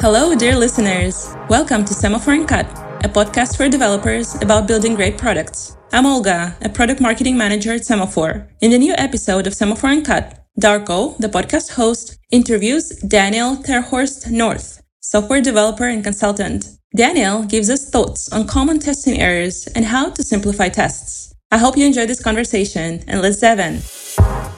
Hello, dear listeners. Welcome to Semaphore Uncut, a podcast for developers about building great products. I'm Olga, a product marketing manager at Semaphore. In the new episode of Semaphore Uncut, Darko, the podcast host, interviews Daniel Terhorst North, software developer and consultant. Daniel gives us thoughts on common testing errors and how to simplify tests. I hope you enjoy this conversation and let's dive in.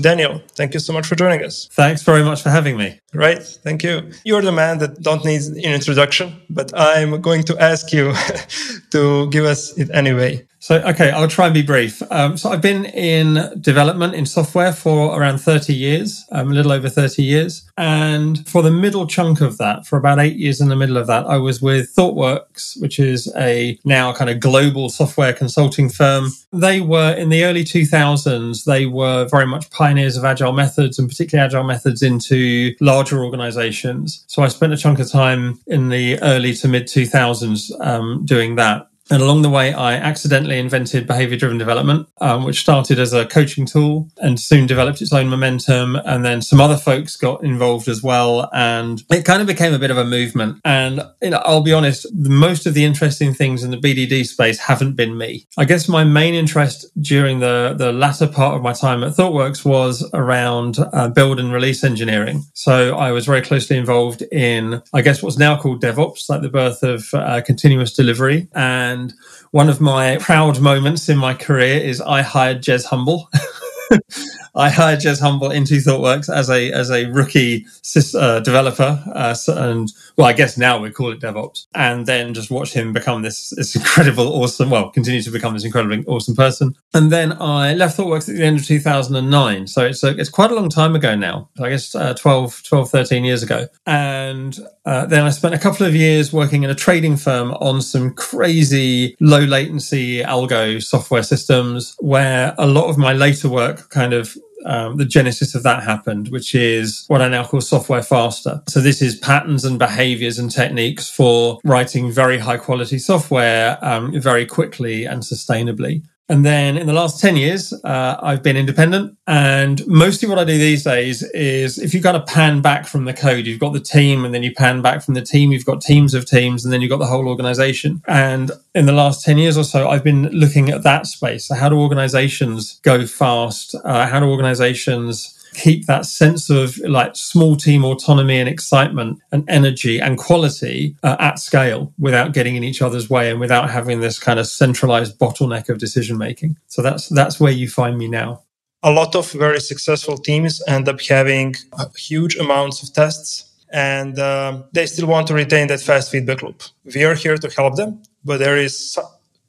Daniel, thank you so much for joining us. Thanks very much for having me. Right, thank you. You're the man that don't need an introduction, but I'm going to ask you to give us it anyway. So, okay, I'll try and be brief. Um, so, I've been in development in software for around 30 years, um, a little over 30 years. And for the middle chunk of that, for about eight years in the middle of that, I was with ThoughtWorks, which is a now kind of global software consulting firm. They were in the early 2000s, they were very much pioneers of agile methods and particularly agile methods into larger organizations. So, I spent a chunk of time in the early to mid 2000s um, doing that. And along the way, I accidentally invented behavior driven development, um, which started as a coaching tool and soon developed its own momentum. And then some other folks got involved as well. And it kind of became a bit of a movement. And you know, I'll be honest, most of the interesting things in the BDD space haven't been me. I guess my main interest during the, the latter part of my time at ThoughtWorks was around uh, build and release engineering. So I was very closely involved in, I guess, what's now called DevOps, like the birth of uh, continuous delivery. And and one of my proud moments in my career is I hired Jez Humble. I hired Jez Humble into ThoughtWorks as a as a rookie uh, developer, uh, and well, I guess now we call it DevOps, and then just watch him become this this incredible, awesome, well, continue to become this incredibly awesome person. And then I left ThoughtWorks at the end of 2009, so it's a, it's quite a long time ago now. I guess uh, 12, 12, 13 years ago, and uh, then I spent a couple of years working in a trading firm on some crazy low latency algo software systems, where a lot of my later work kind of um, the genesis of that happened, which is what I now call software faster. So this is patterns and behaviors and techniques for writing very high quality software um, very quickly and sustainably. And then in the last 10 years, uh, I've been independent. And mostly what I do these days is if you kind of pan back from the code, you've got the team, and then you pan back from the team, you've got teams of teams, and then you've got the whole organization. And in the last 10 years or so, I've been looking at that space. So how do organizations go fast? Uh, how do organizations keep that sense of like small team autonomy and excitement and energy and quality uh, at scale without getting in each other's way and without having this kind of centralized bottleneck of decision making. So that's that's where you find me now. A lot of very successful teams end up having huge amounts of tests and uh, they still want to retain that fast feedback loop. We are here to help them, but there is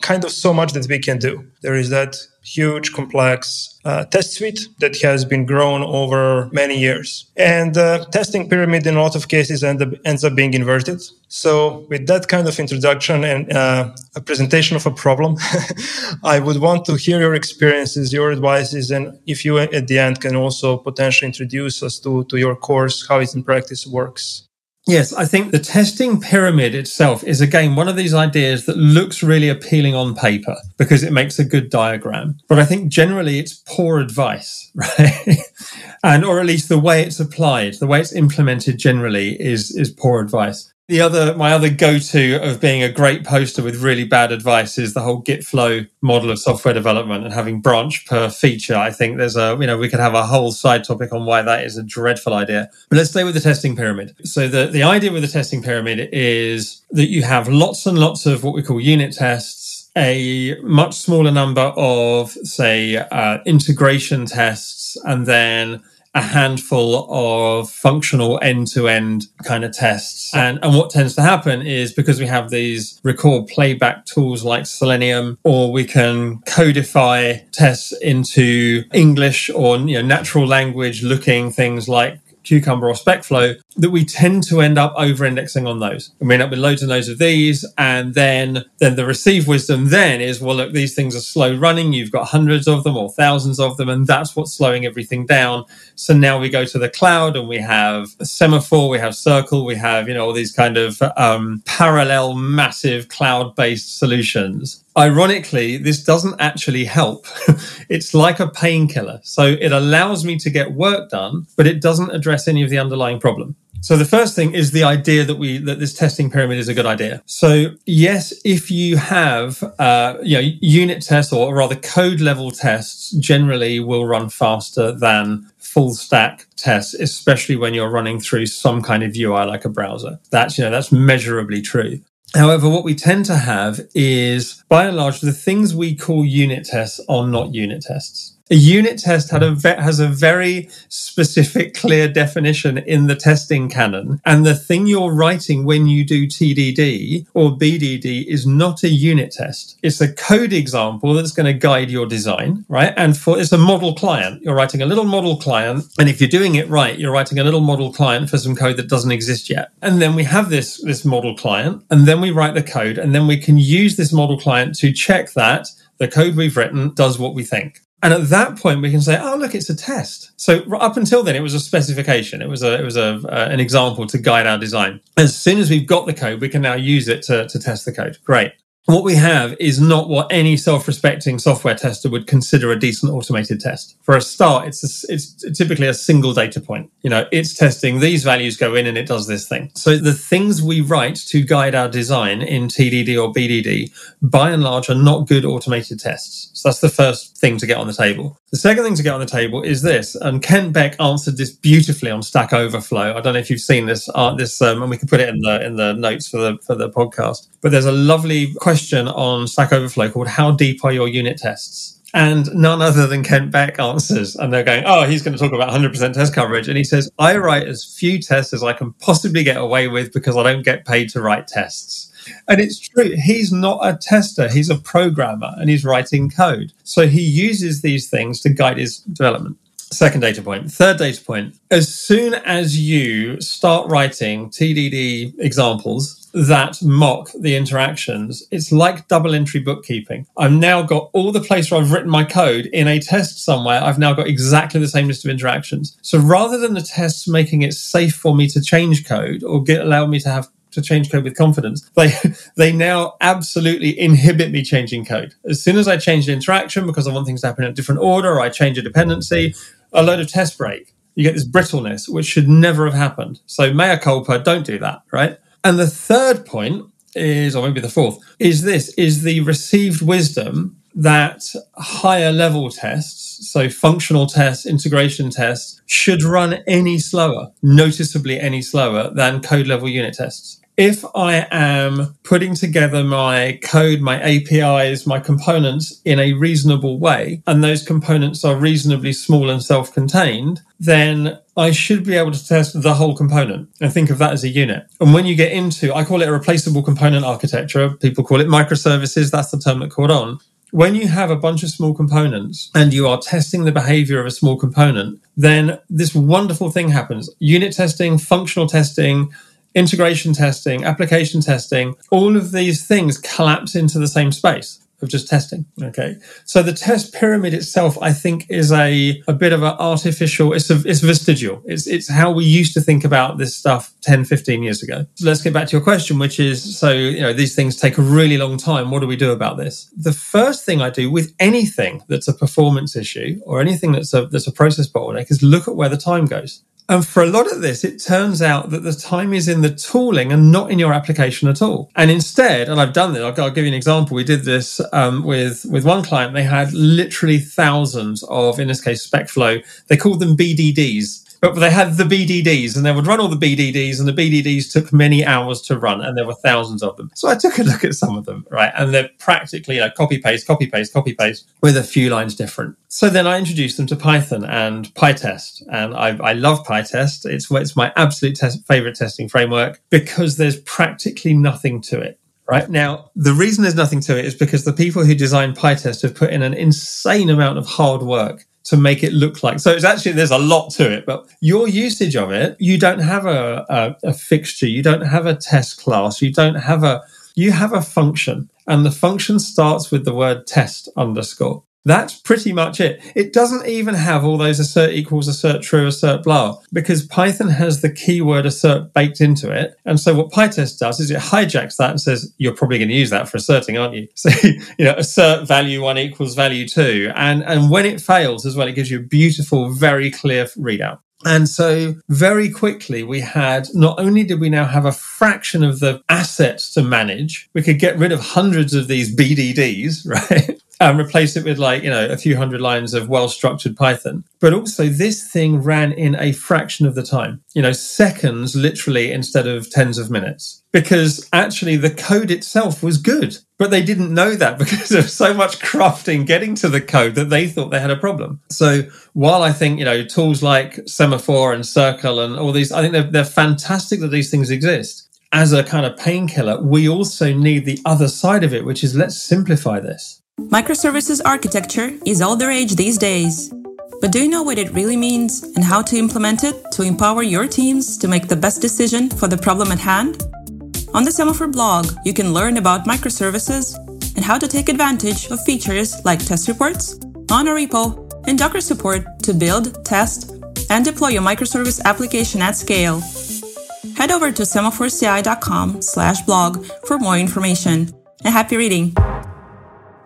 kind of so much that we can do. There is that huge, complex uh, test suite that has been grown over many years. And uh, testing pyramid in a lot of cases end up, ends up being inverted. So, with that kind of introduction and uh, a presentation of a problem, I would want to hear your experiences, your advices, and if you at the end can also potentially introduce us to, to your course, how it in practice works. Yes, I think the testing pyramid itself is again one of these ideas that looks really appealing on paper because it makes a good diagram. But I think generally it's poor advice, right? and or at least the way it's applied, the way it's implemented generally is is poor advice. The other, my other go-to of being a great poster with really bad advice is the whole Git flow model of software development and having branch per feature. I think there's a, you know, we could have a whole side topic on why that is a dreadful idea. But let's stay with the testing pyramid. So the, the idea with the testing pyramid is that you have lots and lots of what we call unit tests, a much smaller number of, say, uh, integration tests, and then a handful of functional end-to-end kind of tests. And, and what tends to happen is because we have these record playback tools like Selenium, or we can codify tests into English or you know, natural language looking things like Cucumber or SpecFlow, that we tend to end up over indexing on those. And we end up with loads and loads of these. And then, then the received wisdom then is, well, look, these things are slow running. You've got hundreds of them or thousands of them. And that's what's slowing everything down. So now we go to the cloud and we have Semaphore, we have Circle, we have, you know, all these kind of um, parallel massive cloud based solutions ironically, this doesn't actually help. it's like a painkiller. So it allows me to get work done, but it doesn't address any of the underlying problem. So the first thing is the idea that we that this testing pyramid is a good idea. So yes, if you have uh, you know unit tests or rather code level tests, generally will run faster than full stack tests, especially when you're running through some kind of UI like a browser. That's you know that's measurably true. However, what we tend to have is, by and large, the things we call unit tests are not unit tests. A unit test had a has a very specific, clear definition in the testing canon. And the thing you're writing when you do TDD or BDD is not a unit test. It's a code example that's going to guide your design, right? And for it's a model client. You're writing a little model client. And if you're doing it right, you're writing a little model client for some code that doesn't exist yet. And then we have this, this model client, and then we write the code, and then we can use this model client to check that the code we've written does what we think. And at that point, we can say, "Oh, look, it's a test." So up until then, it was a specification. It was a it was a uh, an example to guide our design. As soon as we've got the code, we can now use it to to test the code. Great what we have is not what any self-respecting software tester would consider a decent automated test. For a start, it's a, it's typically a single data point. You know, it's testing these values go in and it does this thing. So the things we write to guide our design in TDD or BDD, by and large, are not good automated tests. So that's the first thing to get on the table. The second thing to get on the table is this, and Kent Beck answered this beautifully on Stack Overflow. I don't know if you've seen this, uh, this, um, and we can put it in the in the notes for the for the podcast. But there's a lovely question on Stack Overflow called "How deep are your unit tests?" And none other than Kent Beck answers. And they're going, oh, he's going to talk about 100% test coverage. And he says, I write as few tests as I can possibly get away with because I don't get paid to write tests. And it's true. He's not a tester. He's a programmer and he's writing code. So he uses these things to guide his development. Second data point. Third data point. As soon as you start writing TDD examples that mock the interactions, it's like double entry bookkeeping. I've now got all the place where I've written my code in a test somewhere. I've now got exactly the same list of interactions. So rather than the tests making it safe for me to change code or get, allow me to have to change code with confidence. They they now absolutely inhibit me changing code. As soon as I change the interaction because I want things to happen in a different order, or I change a dependency, a load of tests break. You get this brittleness, which should never have happened. So mea culpa, don't do that, right? And the third point is, or maybe the fourth, is this is the received wisdom that higher level tests, so functional tests, integration tests, should run any slower, noticeably any slower than code level unit tests if I am putting together my code, my APIs, my components in a reasonable way, and those components are reasonably small and self contained, then I should be able to test the whole component and think of that as a unit. And when you get into, I call it a replaceable component architecture. People call it microservices. That's the term that caught on. When you have a bunch of small components and you are testing the behavior of a small component, then this wonderful thing happens. Unit testing, functional testing, integration testing, application testing, all of these things collapse into the same space of just testing. Okay. So the test pyramid itself, I think, is a, a bit of an artificial, it's a, it's vestigial. It's, it's how we used to think about this stuff 10, 15 years ago. So let's get back to your question, which is, so, you know, these things take a really long time. What do we do about this? The first thing I do with anything that's a performance issue or anything that's a, that's a process bottleneck is look at where the time goes. And for a lot of this, it turns out that the time is in the tooling and not in your application at all. And instead, and I've done this, I'll, I'll give you an example. We did this um, with, with one client. They had literally thousands of, in this case, SpecFlow. They called them BDDs, but they had the BDDs and they would run all the BDDs and the BDDs took many hours to run and there were thousands of them. So I took a look at some of them, right? And they're practically like copy paste, copy paste, copy paste with a few lines different. So then I introduced them to Python and PyTest. And I, I love PyTest. It's, it's my absolute test, favorite testing framework because there's practically nothing to it right now the reason there's nothing to it is because the people who designed pytest have put in an insane amount of hard work to make it look like. So it's actually there's a lot to it, but your usage of it, you don't have a, a, a fixture, you don't have a test class, you don't have a you have a function, and the function starts with the word test underscore. That's pretty much it. It doesn't even have all those assert equals, assert true, assert blah, because Python has the keyword assert baked into it. And so what PyTest does is it hijacks that and says, you're probably going to use that for asserting, aren't you? So, you know, assert value one equals value two. And, and when it fails as well, it gives you a beautiful, very clear readout. And so very quickly we had, not only did we now have a fraction of the assets to manage, we could get rid of hundreds of these BDDs, right? And replace it with like, you know, a few hundred lines of well structured Python. But also this thing ran in a fraction of the time, you know, seconds literally instead of tens of minutes because actually the code itself was good. But they didn't know that because of so much crafting getting to the code that they thought they had a problem. So while I think, you know, tools like Semaphore and Circle and all these, I think they're, they're fantastic that these things exist as a kind of painkiller, we also need the other side of it, which is let's simplify this. Microservices architecture is all the rage these days. But do you know what it really means and how to implement it to empower your teams to make the best decision for the problem at hand? On the Semaphore blog, you can learn about microservices and how to take advantage of features like test reports, monorepo, and Docker support to build, test, and deploy your microservice application at scale. Head over to semaphoreci.com slash blog for more information. And happy reading!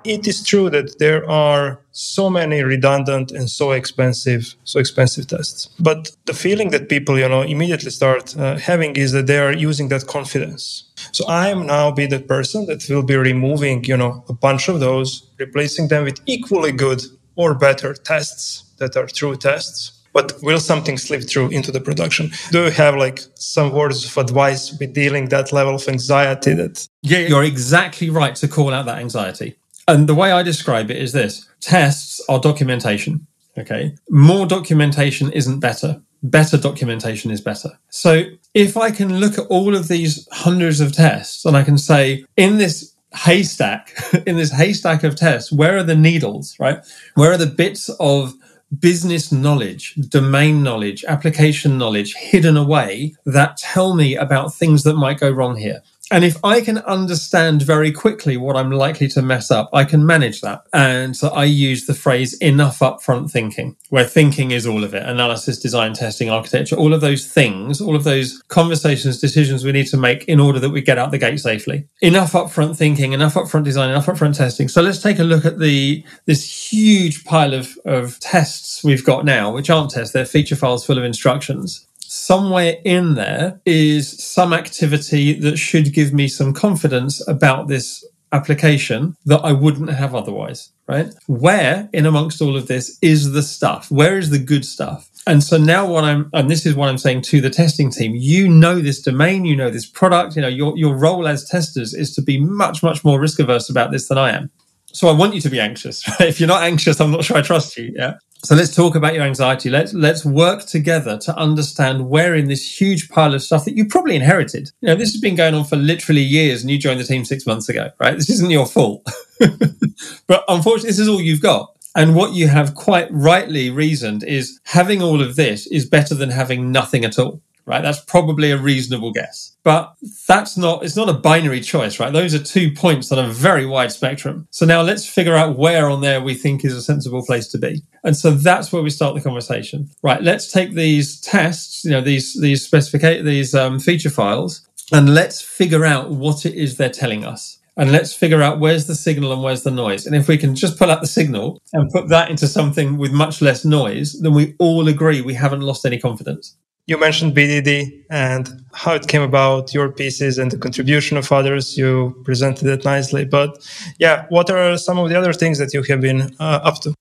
It is true that there are so many redundant and so expensive so expensive tests. But the feeling that people you know immediately start uh, having is that they are using that confidence. So i am now be the person that will be removing you know a bunch of those replacing them with equally good or better tests that are true tests. But will something slip through into the production? Do you have like some words of advice with dealing that level of anxiety that yeah you're exactly right to call out that anxiety and the way I describe it is this tests are documentation. Okay. More documentation isn't better. Better documentation is better. So if I can look at all of these hundreds of tests and I can say, in this haystack, in this haystack of tests, where are the needles, right? Where are the bits of business knowledge, domain knowledge, application knowledge hidden away that tell me about things that might go wrong here? And if I can understand very quickly what I'm likely to mess up, I can manage that. And so I use the phrase enough upfront thinking, where thinking is all of it analysis, design, testing, architecture, all of those things, all of those conversations, decisions we need to make in order that we get out the gate safely. Enough upfront thinking, enough upfront design, enough upfront testing. So let's take a look at the this huge pile of, of tests we've got now, which aren't tests, they're feature files full of instructions somewhere in there is some activity that should give me some confidence about this application that I wouldn't have otherwise, right? Where in amongst all of this is the stuff? Where is the good stuff? And so now what I'm, and this is what I'm saying to the testing team, you know this domain, you know this product, you know, your, your role as testers is to be much, much more risk averse about this than I am. So I want you to be anxious. If you're not anxious, I'm not sure I trust you. Yeah. So let's talk about your anxiety. Let's let's work together to understand where in this huge pile of stuff that you probably inherited. You know, this has been going on for literally years, and you joined the team six months ago, right? This isn't your fault, but unfortunately, this is all you've got. And what you have quite rightly reasoned is having all of this is better than having nothing at all right? That's probably a reasonable guess. But that's not, it's not a binary choice, right? Those are two points on a very wide spectrum. So now let's figure out where on there we think is a sensible place to be. And so that's where we start the conversation. Right. Let's take these tests, you know, these, these specificate, these um, feature files, and let's figure out what it is they're telling us and let's figure out where's the signal and where's the noise. And if we can just pull out the signal and put that into something with much less noise, then we all agree we haven't lost any confidence you mentioned BDD and how it came about, your pieces and the contribution of others. You presented it nicely. But yeah, what are some of the other things that you have been uh, up to?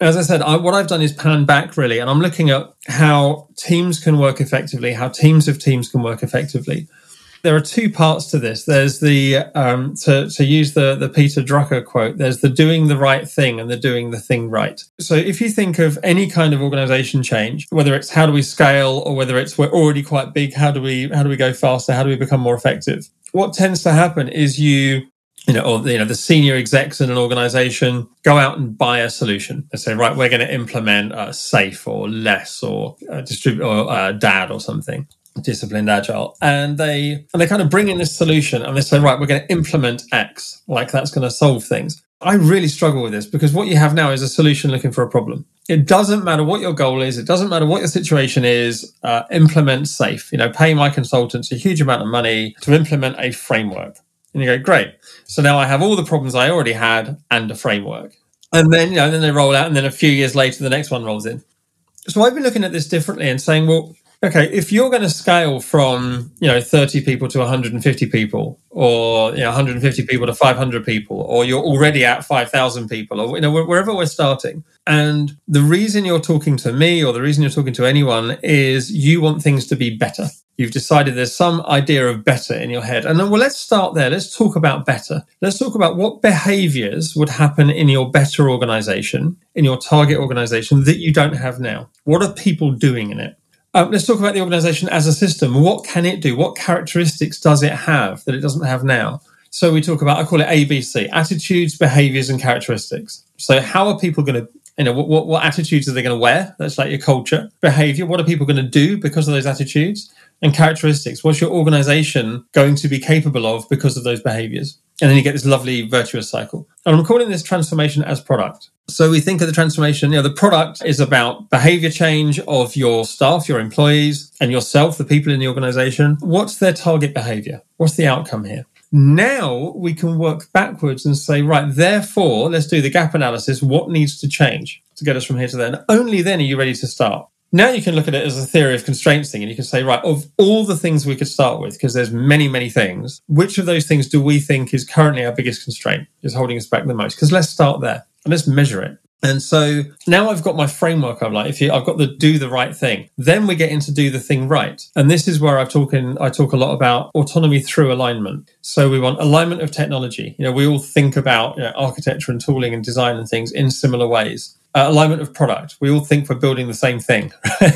As I said, I, what I've done is pan back really, and I'm looking at how teams can work effectively, how teams of teams can work effectively. There are two parts to this. There's the um, to to use the the Peter Drucker quote. There's the doing the right thing and the doing the thing right. So if you think of any kind of organization change, whether it's how do we scale or whether it's we're already quite big, how do we how do we go faster? How do we become more effective? What tends to happen is you you know, or you know, the senior execs in an organization go out and buy a solution and say, right, we're going to implement a SAFe or LeSS or distribute or uh, DAD or something disciplined agile and they and they kind of bring in this solution and they say right we're going to implement x like that's going to solve things. I really struggle with this because what you have now is a solution looking for a problem. It doesn't matter what your goal is it doesn't matter what your situation is uh, implement SAFe. You know pay my consultants a huge amount of money to implement a framework. And you go great. So now i have all the problems i already had and a framework. And then you know then they roll out and then a few years later the next one rolls in. So I've been looking at this differently and saying, well, okay, if you're going to scale from, you know, 30 people to 150 people or, you know, 150 people to 500 people, or you're already at 5,000 people or, you know, wherever we're starting. And the reason you're talking to me or the reason you're talking to anyone is you want things to be better. You've decided there's some idea of better in your head. And then, well, let's start there. Let's talk about better. Let's talk about what behaviors would happen in your better organization, in your target organization that you don't have now. What are people doing in it? Um, let's talk about the organization as a system. What can it do? What characteristics does it have that it doesn't have now? So we talk about, I call it ABC attitudes, behaviors, and characteristics. So, how are people going to you know what, what, what attitudes are they going to wear that's like your culture behavior what are people going to do because of those attitudes and characteristics. What's your organization going to be capable of because of those behaviors? And then you get this lovely virtuous cycle. And I'm calling this transformation as product. So we think of the transformation, you know, the product is about behavior change of your staff, your employees, and yourself, the people in the organization. What's their target behavior? What's the outcome here? Now we can work backwards and say, right, therefore, let's do the gap analysis. What needs to change to get us from here to there? And only then are you ready to start. Now you can look at it as a theory of constraints thing, and you can say, right, of all the things we could start with, because there's many, many things, which of those things do we think is currently our biggest constraint, is holding us back the most? Because let's start there and let's measure it. And so now I've got my framework. I'm like, if you, I've got the do the right thing, then we get into do the thing right. And this is where I've talking, I talk a lot about autonomy through alignment. So we want alignment of technology. You know, we all think about you know, architecture and tooling and design and things in similar ways uh, alignment of product. We all think we're building the same thing.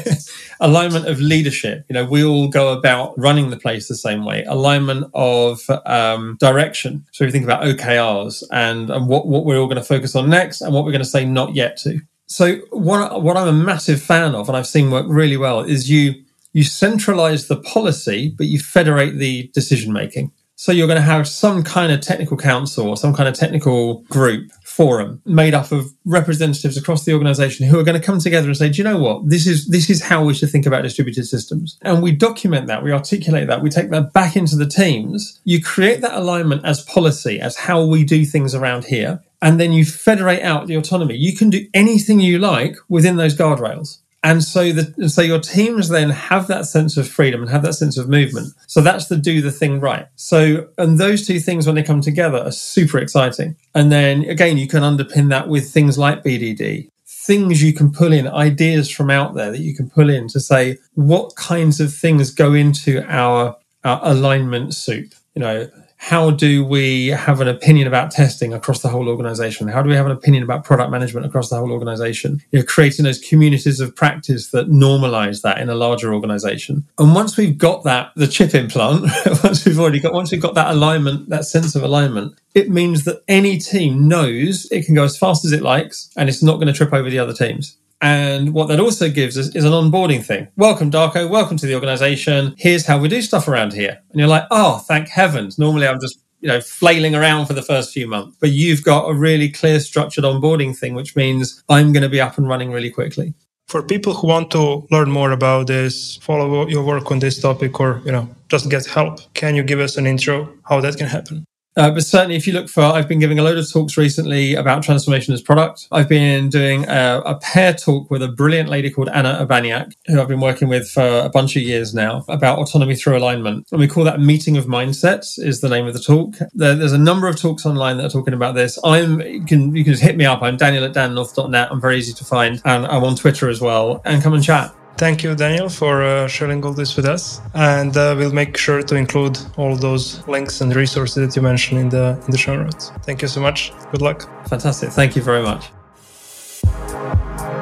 alignment of leadership. You know, we all go about running the place the same way. Alignment of um, direction. So we think about OKRs and, and what, what we're all going to focus on next and what we're going to say not yet to. So what, what I'm a massive fan of, and I've seen work really well, is you you centralize the policy, but you federate the decision making. So you're going to have some kind of technical council or some kind of technical group forum made up of representatives across the organization who are going to come together and say, do you know what? This is this is how we should think about distributed systems. And we document that, we articulate that, we take that back into the teams. You create that alignment as policy, as how we do things around here. And then you federate out the autonomy. You can do anything you like within those guardrails. And so the so your teams then have that sense of freedom and have that sense of movement. So that's the do the thing right. So and those two things when they come together are super exciting. And then again you can underpin that with things like BDD. Things you can pull in, ideas from out there that you can pull in to say what kinds of things go into our, our alignment soup. You know, how do we have an opinion about testing across the whole organization? How do we have an opinion about product management across the whole organization? You know, creating those communities of practice that normalize that in a larger organization. And once we've got that, the chip implant, once we've already got, once we've got that alignment, that sense of alignment, it means that any team knows it can go as fast as it likes and it's not going to trip over the other teams. And what that also gives us is an onboarding thing. Welcome, Darko. Welcome to the organization. Here's how we do stuff around here. And you're like, oh, thank heavens. Normally I'm just, you know, flailing around for the first few months. But you've got a really clear structured onboarding thing, which means I'm going to be up and running really quickly. For people who want to learn more about this, follow your work on this topic, or, you know, just get help, can you give us an intro how that can happen? Uh, but certainly, if you look for, I've been giving a load of talks recently about transformation as product. I've been doing a, a pair talk with a brilliant lady called Anna Urbaniak, who I've been working with for a bunch of years now, about autonomy through alignment. And we call that meeting of mindsets is the name of the talk. There, there's a number of talks online that are talking about this. I'm you can you can just hit me up. I'm Daniel at dannorth.net. I'm very easy to find, and I'm on Twitter as well. And come and chat. Thank you, Daniel, for uh, sharing all this with us, and uh, we'll make sure to include all those links and resources that you mentioned in the in the show notes. Thank you so much. Good luck. Fantastic. Thank you very much.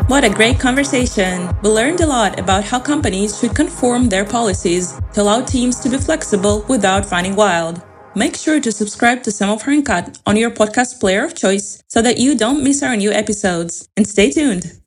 What a great conversation! We learned a lot about how companies should conform their policies to allow teams to be flexible without running wild. Make sure to subscribe to Semaphore Uncut on your podcast player of choice so that you don't miss our new episodes. And stay tuned!